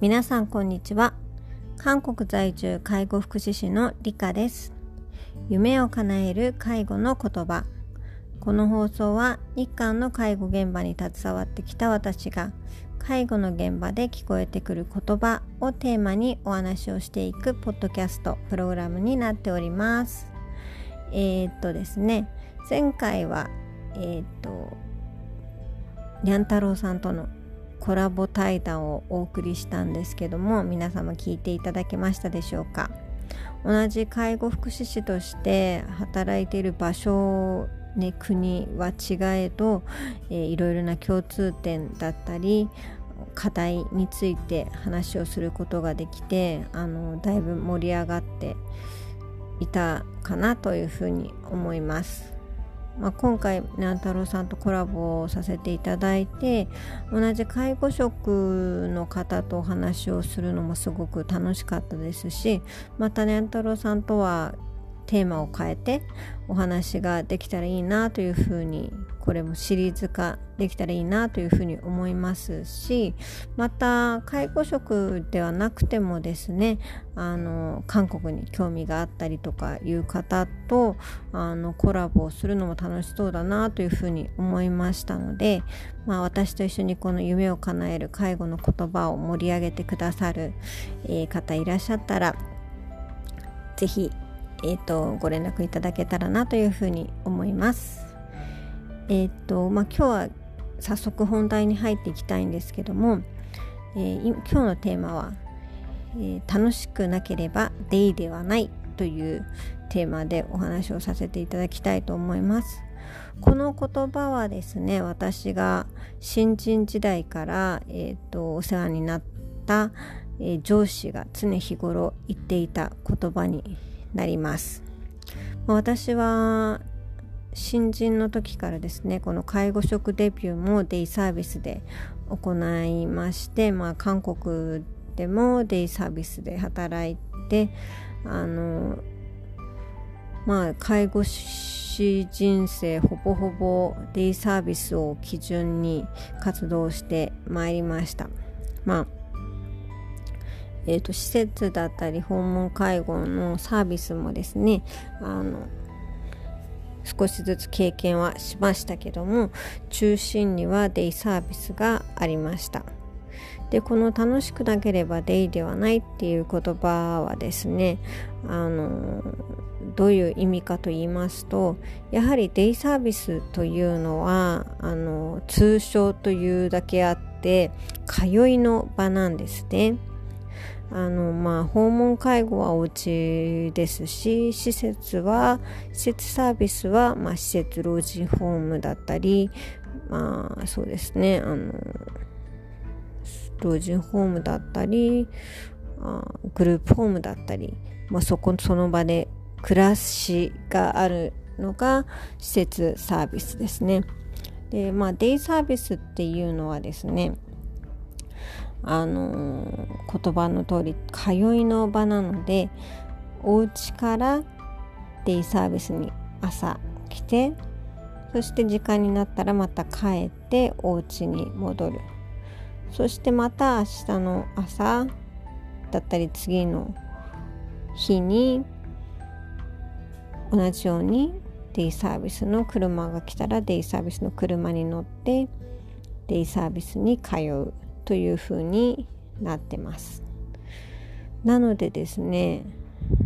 皆さんこんにちは。韓国在住介護福祉士の理香です。夢を叶える介護の言葉。この放送は日韓の介護現場に携わってきた私が介護の現場で聞こえてくる言葉をテーマにお話をしていくポッドキャストプログラムになっております。えー、っとですね。前回はえー、っとにゃん太郎さんとのコラボ対談をお送りしたんですけども皆様聞いていただけましたでしょうか？同じ介護福祉士として働いている場所ね、国は違えど、えー、いろいろな共通点だったり課題について話をすることができてあのだいぶ盛り上がっていたかなというふうに思います。まあ、今回南太郎さんとコラボをさせていただいて同じ介護職の方とお話をするのもすごく楽しかったですしまた南太郎さんとはテーマを変えてお話ができたらいいなというふうにこれもシリーズ化できたらいいなというふうに思いますしまた介護職ではなくてもですねあの韓国に興味があったりとかいう方とあのコラボをするのも楽しそうだなというふうに思いましたので、まあ、私と一緒にこの夢を叶える介護の言葉を盛り上げてくださる、え、方いらっしゃったら是非えーと、ご連絡いただけたらなというふうに思います。えっ、とまあ、今日は早速本題に入っていきたいんですけども、えー、今日のテーマは、えー、楽しくなければデイではないというテーマでお話をさせていただきたいと思います。この言葉はですね私が新人時代から、えーとお世話になった、えー、上司が常日頃言っていた言葉になります。私は新人の時からですねこの介護職デビューもデイサービスで行いまして、まあ、韓国でもデイサービスで働いてあのまあ介護士人生ほぼほぼデイサービスを基準に活動してまいりました。まあえーと、施設だったり訪問介護のサービスもですねあの少しずつ経験はしましたけども中心にはデイサービスがありましたでこの楽しくなければデイではないっていう言葉はですねあのどういう意味かと言いますとやはりデイサービスというのはあの通称というだけあって通いの場なんですね。あのまあ訪問介護はお家ですし施設は施設サービスは、まあ、施設老人ホームだったりまあそうですねあの老人ホームだったりあグループホームだったり、まあ、そこその場で暮らしがあるのが施設サービスですね。でまあデイサービスっていうのはですねあの言葉の通り通いの場なのでお家からデイサービスに朝来てそして時間になったらまた帰ってお家に戻る。そしてまた明日の朝だったり次の日に同じようにデイサービスの車が来たらデイサービスの車に乗ってデイサービスに通う。というふうになってます。なのでですね、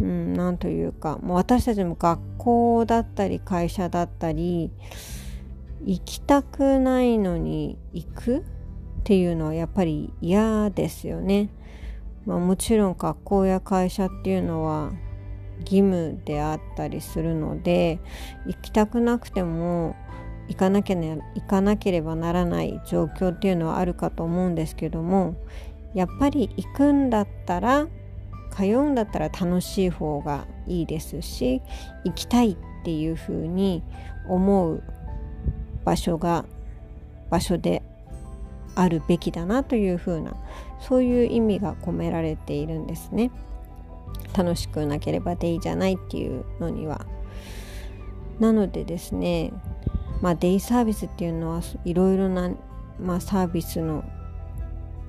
うん、なんというかもう私たちも学校だったり会社だったり行きたくないのに行くっていうのはやっぱり嫌ですよね。まあ、もちろん学校や会社っていうのは義務であったりするので行きたくなくても行かなきゃ、ね、行かなければならない状況っていうのはあるかと思うんですけどもやっぱり行くんだったら通うんだったら楽しい方がいいですし行きたいっていうふうに思う場所が場所であるべきだなというふうなそういう意味が込められているんですね。楽しくなければでいいじゃないっていうのには。なのでですねまあ、デイサービスっていうのはいろいろな、まあ、サービスの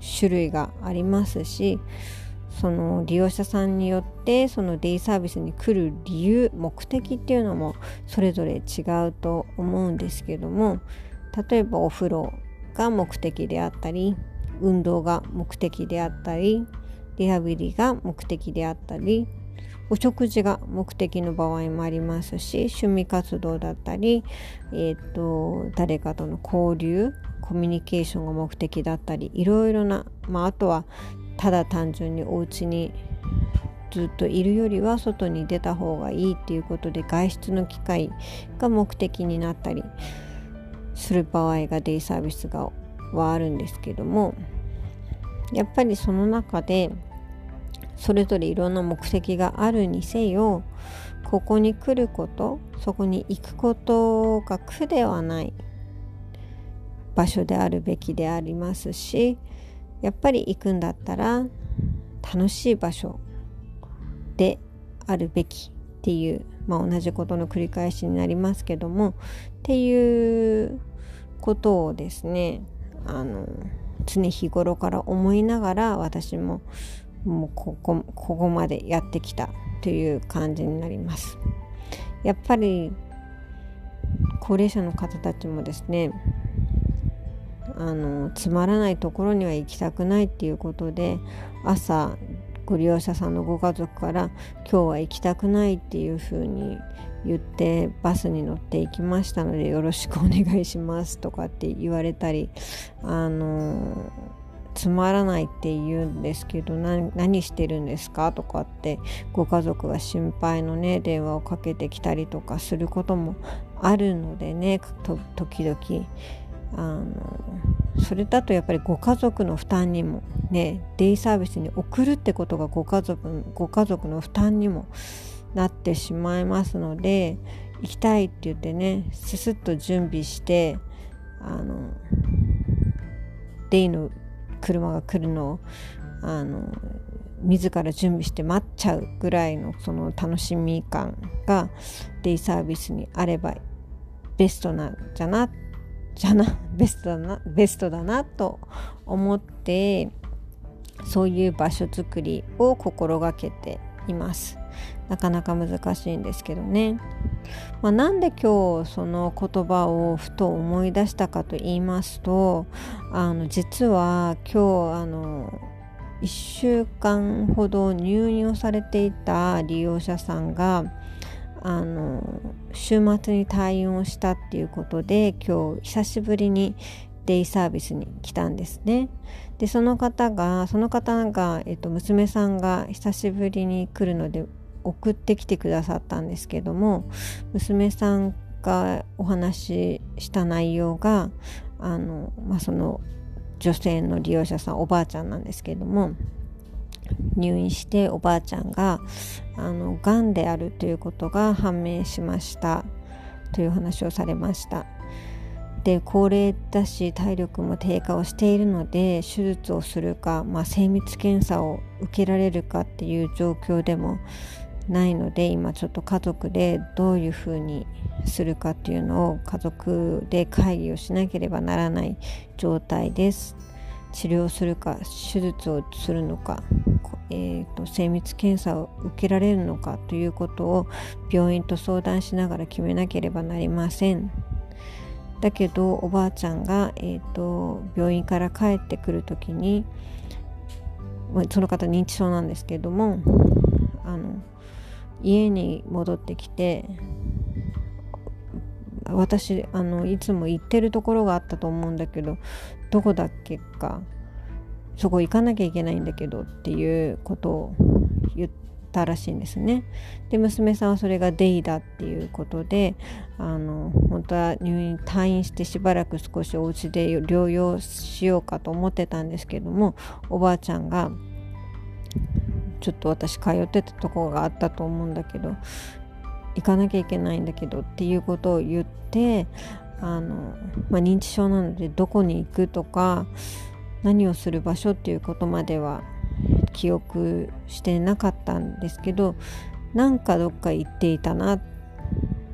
種類がありますしその利用者さんによってそのデイサービスに来る理由目的っていうのもそれぞれ違うと思うんですけども例えばお風呂が目的であったり運動が目的であったりリハビリが目的であったりお食事が目的の場合もありますし趣味活動だったり、えーと、誰かとの交流コミュニケーションが目的だったりいろいろな、まあ、あとはただ単純にお家にずっといるよりは外に出た方がいいっていうことで外出の機会が目的になったりする場合がデイサービスがはあるんですけどもやっぱりその中でそれぞれいろんな目的があるにせよここに来ることそこに行くことが苦ではない場所であるべきでありますしやっぱり行くんだったら楽しい場所であるべきっていう、まあ、同じことの繰り返しになりますけどもっていうことをですねあの常日頃から思いながら私ももうここここまでやってきたという感じになります。やっぱり高齢者の方たちもですねあのつまらないところには行きたくないっていうことで朝ご利用者さんのご家族から今日は行きたくないっていうふうに言ってバスに乗って行きましたのでよろしくお願いしますとかって言われたりあのつまらないって言うんですけど何してるんですかとかってご家族が心配のね電話をかけてきたりとかすることもあるのでね時々。あのそれだとやっぱりご家族の負担にもねデイサービスに送るってことがご家族ご家族の負担にもなってしまいますので行きたいって言ってねすすっと準備してあのデイの車が来るのをあの自ら準備して待っちゃうぐらいのその楽しみ感がデイサービスにあればベストなんじゃなじゃな ベストだなベストだなと思ってそういう場所づくりを心がけています。なかなか難しいんですけどね、まあ、なんで今日その言葉をふと思い出したかと言いますとあの実は今日あの1週間ほど入院をされていた利用者さんがあの週末に退院をしたっていうことで今日久しぶりにデイサービスに来たんですね。でその方がその方が、えっと、娘さんが久しぶりに来るので送ってきてくださったんですけども娘さんがお話しした内容があの、まあ、その女性の利用者さんおばあちゃんなんですけども入院しておばあちゃんがあのがんであるということが判明しました。という話をされました。で高齢だし体力も低下をしているので手術をするか、まあ、精密検査を受けられるかっていう状況でもないので今ちょっと家族でどういうふうにするかっていうのを家族で会議をしなければならない状態です。治療するか手術をするのか、えーと、精密検査を受けられるのかということを病院と相談しながら決めなければなりません。だけどおばあちゃんが、えーと病院から帰ってくる時にその方認知症なんですけども家に戻ってきて私あのいつも行ってるところがあったと思うんだけどどこだっけかそこ行かなきゃいけないんだけどっていうことを言ったらしいんですね。で娘さんはそれがデイだっていうことであの本当は入院退院してしばらく少しお家で療養しようかと思ってたんですけどもおばあちゃんがちょっと私通ってたとこがあったと思うんだけど行かなきゃいけないんだけどっていうことを言ってあの、まあ、認知症なのでどこに行くとか何をする場所っていうことまでは記憶してなかったんですけどなんかどっか行っていたなって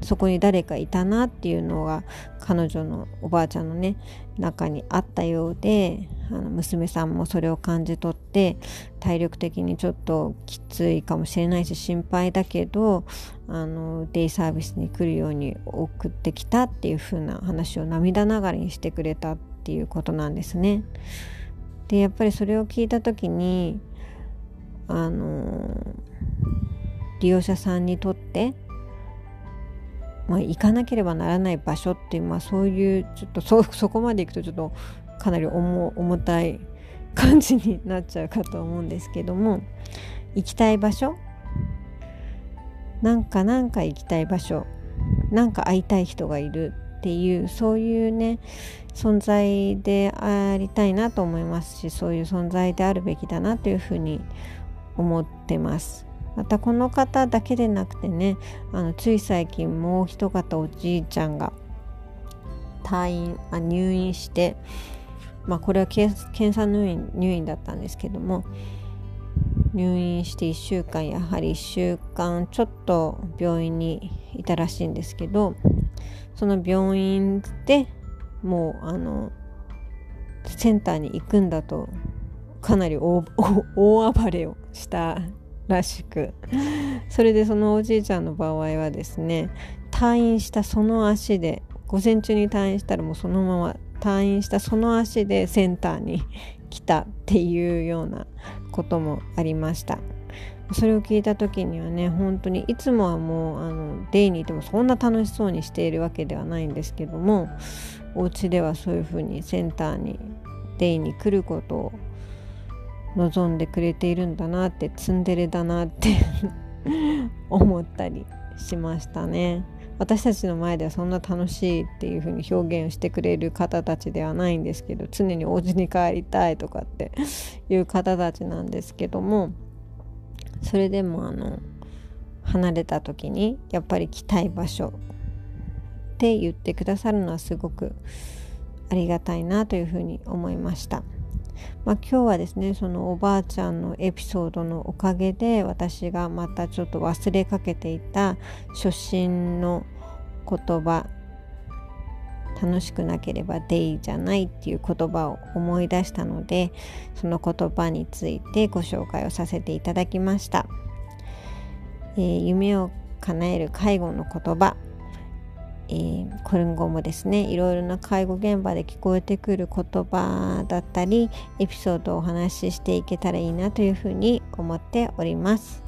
そこに誰かいたなっていうのが彼女のおばあちゃんのね中にあったようであの娘さんもそれを感じ取って体力的にちょっときついかもしれないし心配だけどあのデイサービスに来るように送ってきたっていう風な話を涙ながらにしてくれたっていうことなんですね。でやっぱりそれを聞いた時にあの利用者さんにとってまあ、行かなければならない場所っていう、まあ、そういうちょっとそそこまで行くとちょっとかなり重重たい感じになっちゃうかと思うんですけども行きたい場所？なんかなんか行きたい場所？なんか会いたい人がいるっていうそういうね存在でありたいなと思いますしそういう存在であるべきだなというふうに思ってます。またこの方だけでなくてねあのつい最近もう一方おじいちゃんが退院あ入院してまあこれは検査入院入院だったんですけども入院して1週間やはり1週間ちょっと病院にいたらしいんですけどその病院でもうあのセンターに行くんだとかなり大暴れをしたらしく。それでそのおじいちゃんの場合はですね退院したその足で午前中に退院したらもうそのまま退院したその足でセンターに来たっていうようなこともありました。それを聞いた時にはね本当にいつもはもうあのデイにいてもそんな楽しそうにしているわけではないんですけどもお家ではそういうふうにセンターにデイに来ることを望んでくれているんだなってツンデレだなって 思ったりしましたね。私たちの前ではそんな楽しいっていう風に表現をしてくれる方たちではないんですけど常にお家に帰りたいとかっていう方たちなんですけどもそれでもあの離れた時にやっぱり来たい場所って言ってくださるのはすごくありがたいなというふうに思いました。まあ、今日はですねそのおばあちゃんのエピソードのおかげで私がまたちょっと忘れかけていた初心の言葉楽しくなければデイじゃないっていう言葉を思い出したのでその言葉についてご紹介をさせていただきました、えー、夢を叶える介護の言葉。えー、今後もですねいろいろな介護現場で聞こえてくる言葉だったりエピソードをお話ししていけたらいいなというふうに思っております。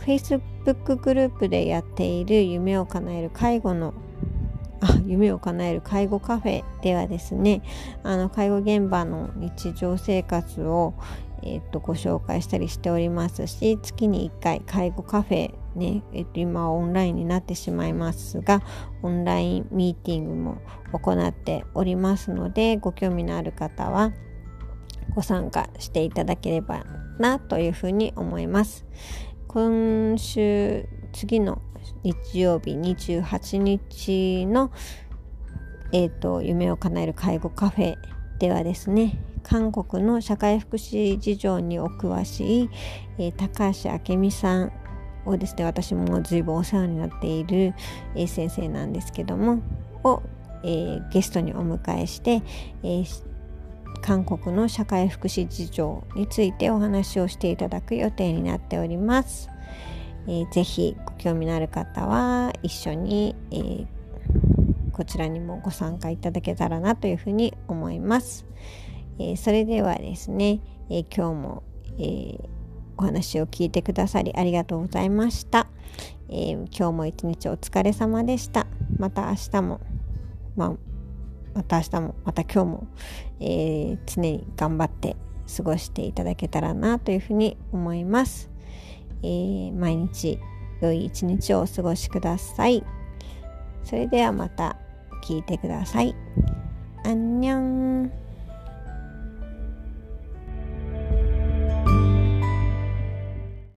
Facebook グループでやっている夢を叶える介護のあ夢を叶える介護カフェではですねあの介護現場の日常生活を、えー、とご紹介したりしておりますし月に1回介護カフェね、えっと、今オンラインになってしまいますがオンラインミーティングも行っておりますのでご興味のある方はご参加していただければなというふうに思います。今週次の日曜日28日の、えーと、夢を叶える介護カフェではですね韓国の社会福祉事情にお詳しい、えー、高橋明美さんをですね私も随分お世話になっている、え、先生なんですけどもを、えー、ゲストにお迎えして、えー、韓国の社会福祉事情についてお話をしていただく予定になっております。えー、ぜひご興味のある方は一緒に、えー、こちらにもご参加いただけたらなというふうに思います。えー、それではですね、え今日も、えお話を聞いてくださりありがとうございました。え今日も一日お疲れ様でした。また明日も、まあ、また明日も、また今日も、え常に頑張って過ごしていただけたらなというふうに思います。えー、毎日良い一日をお過ごしください。それではまた聞いてください。あんにゃん。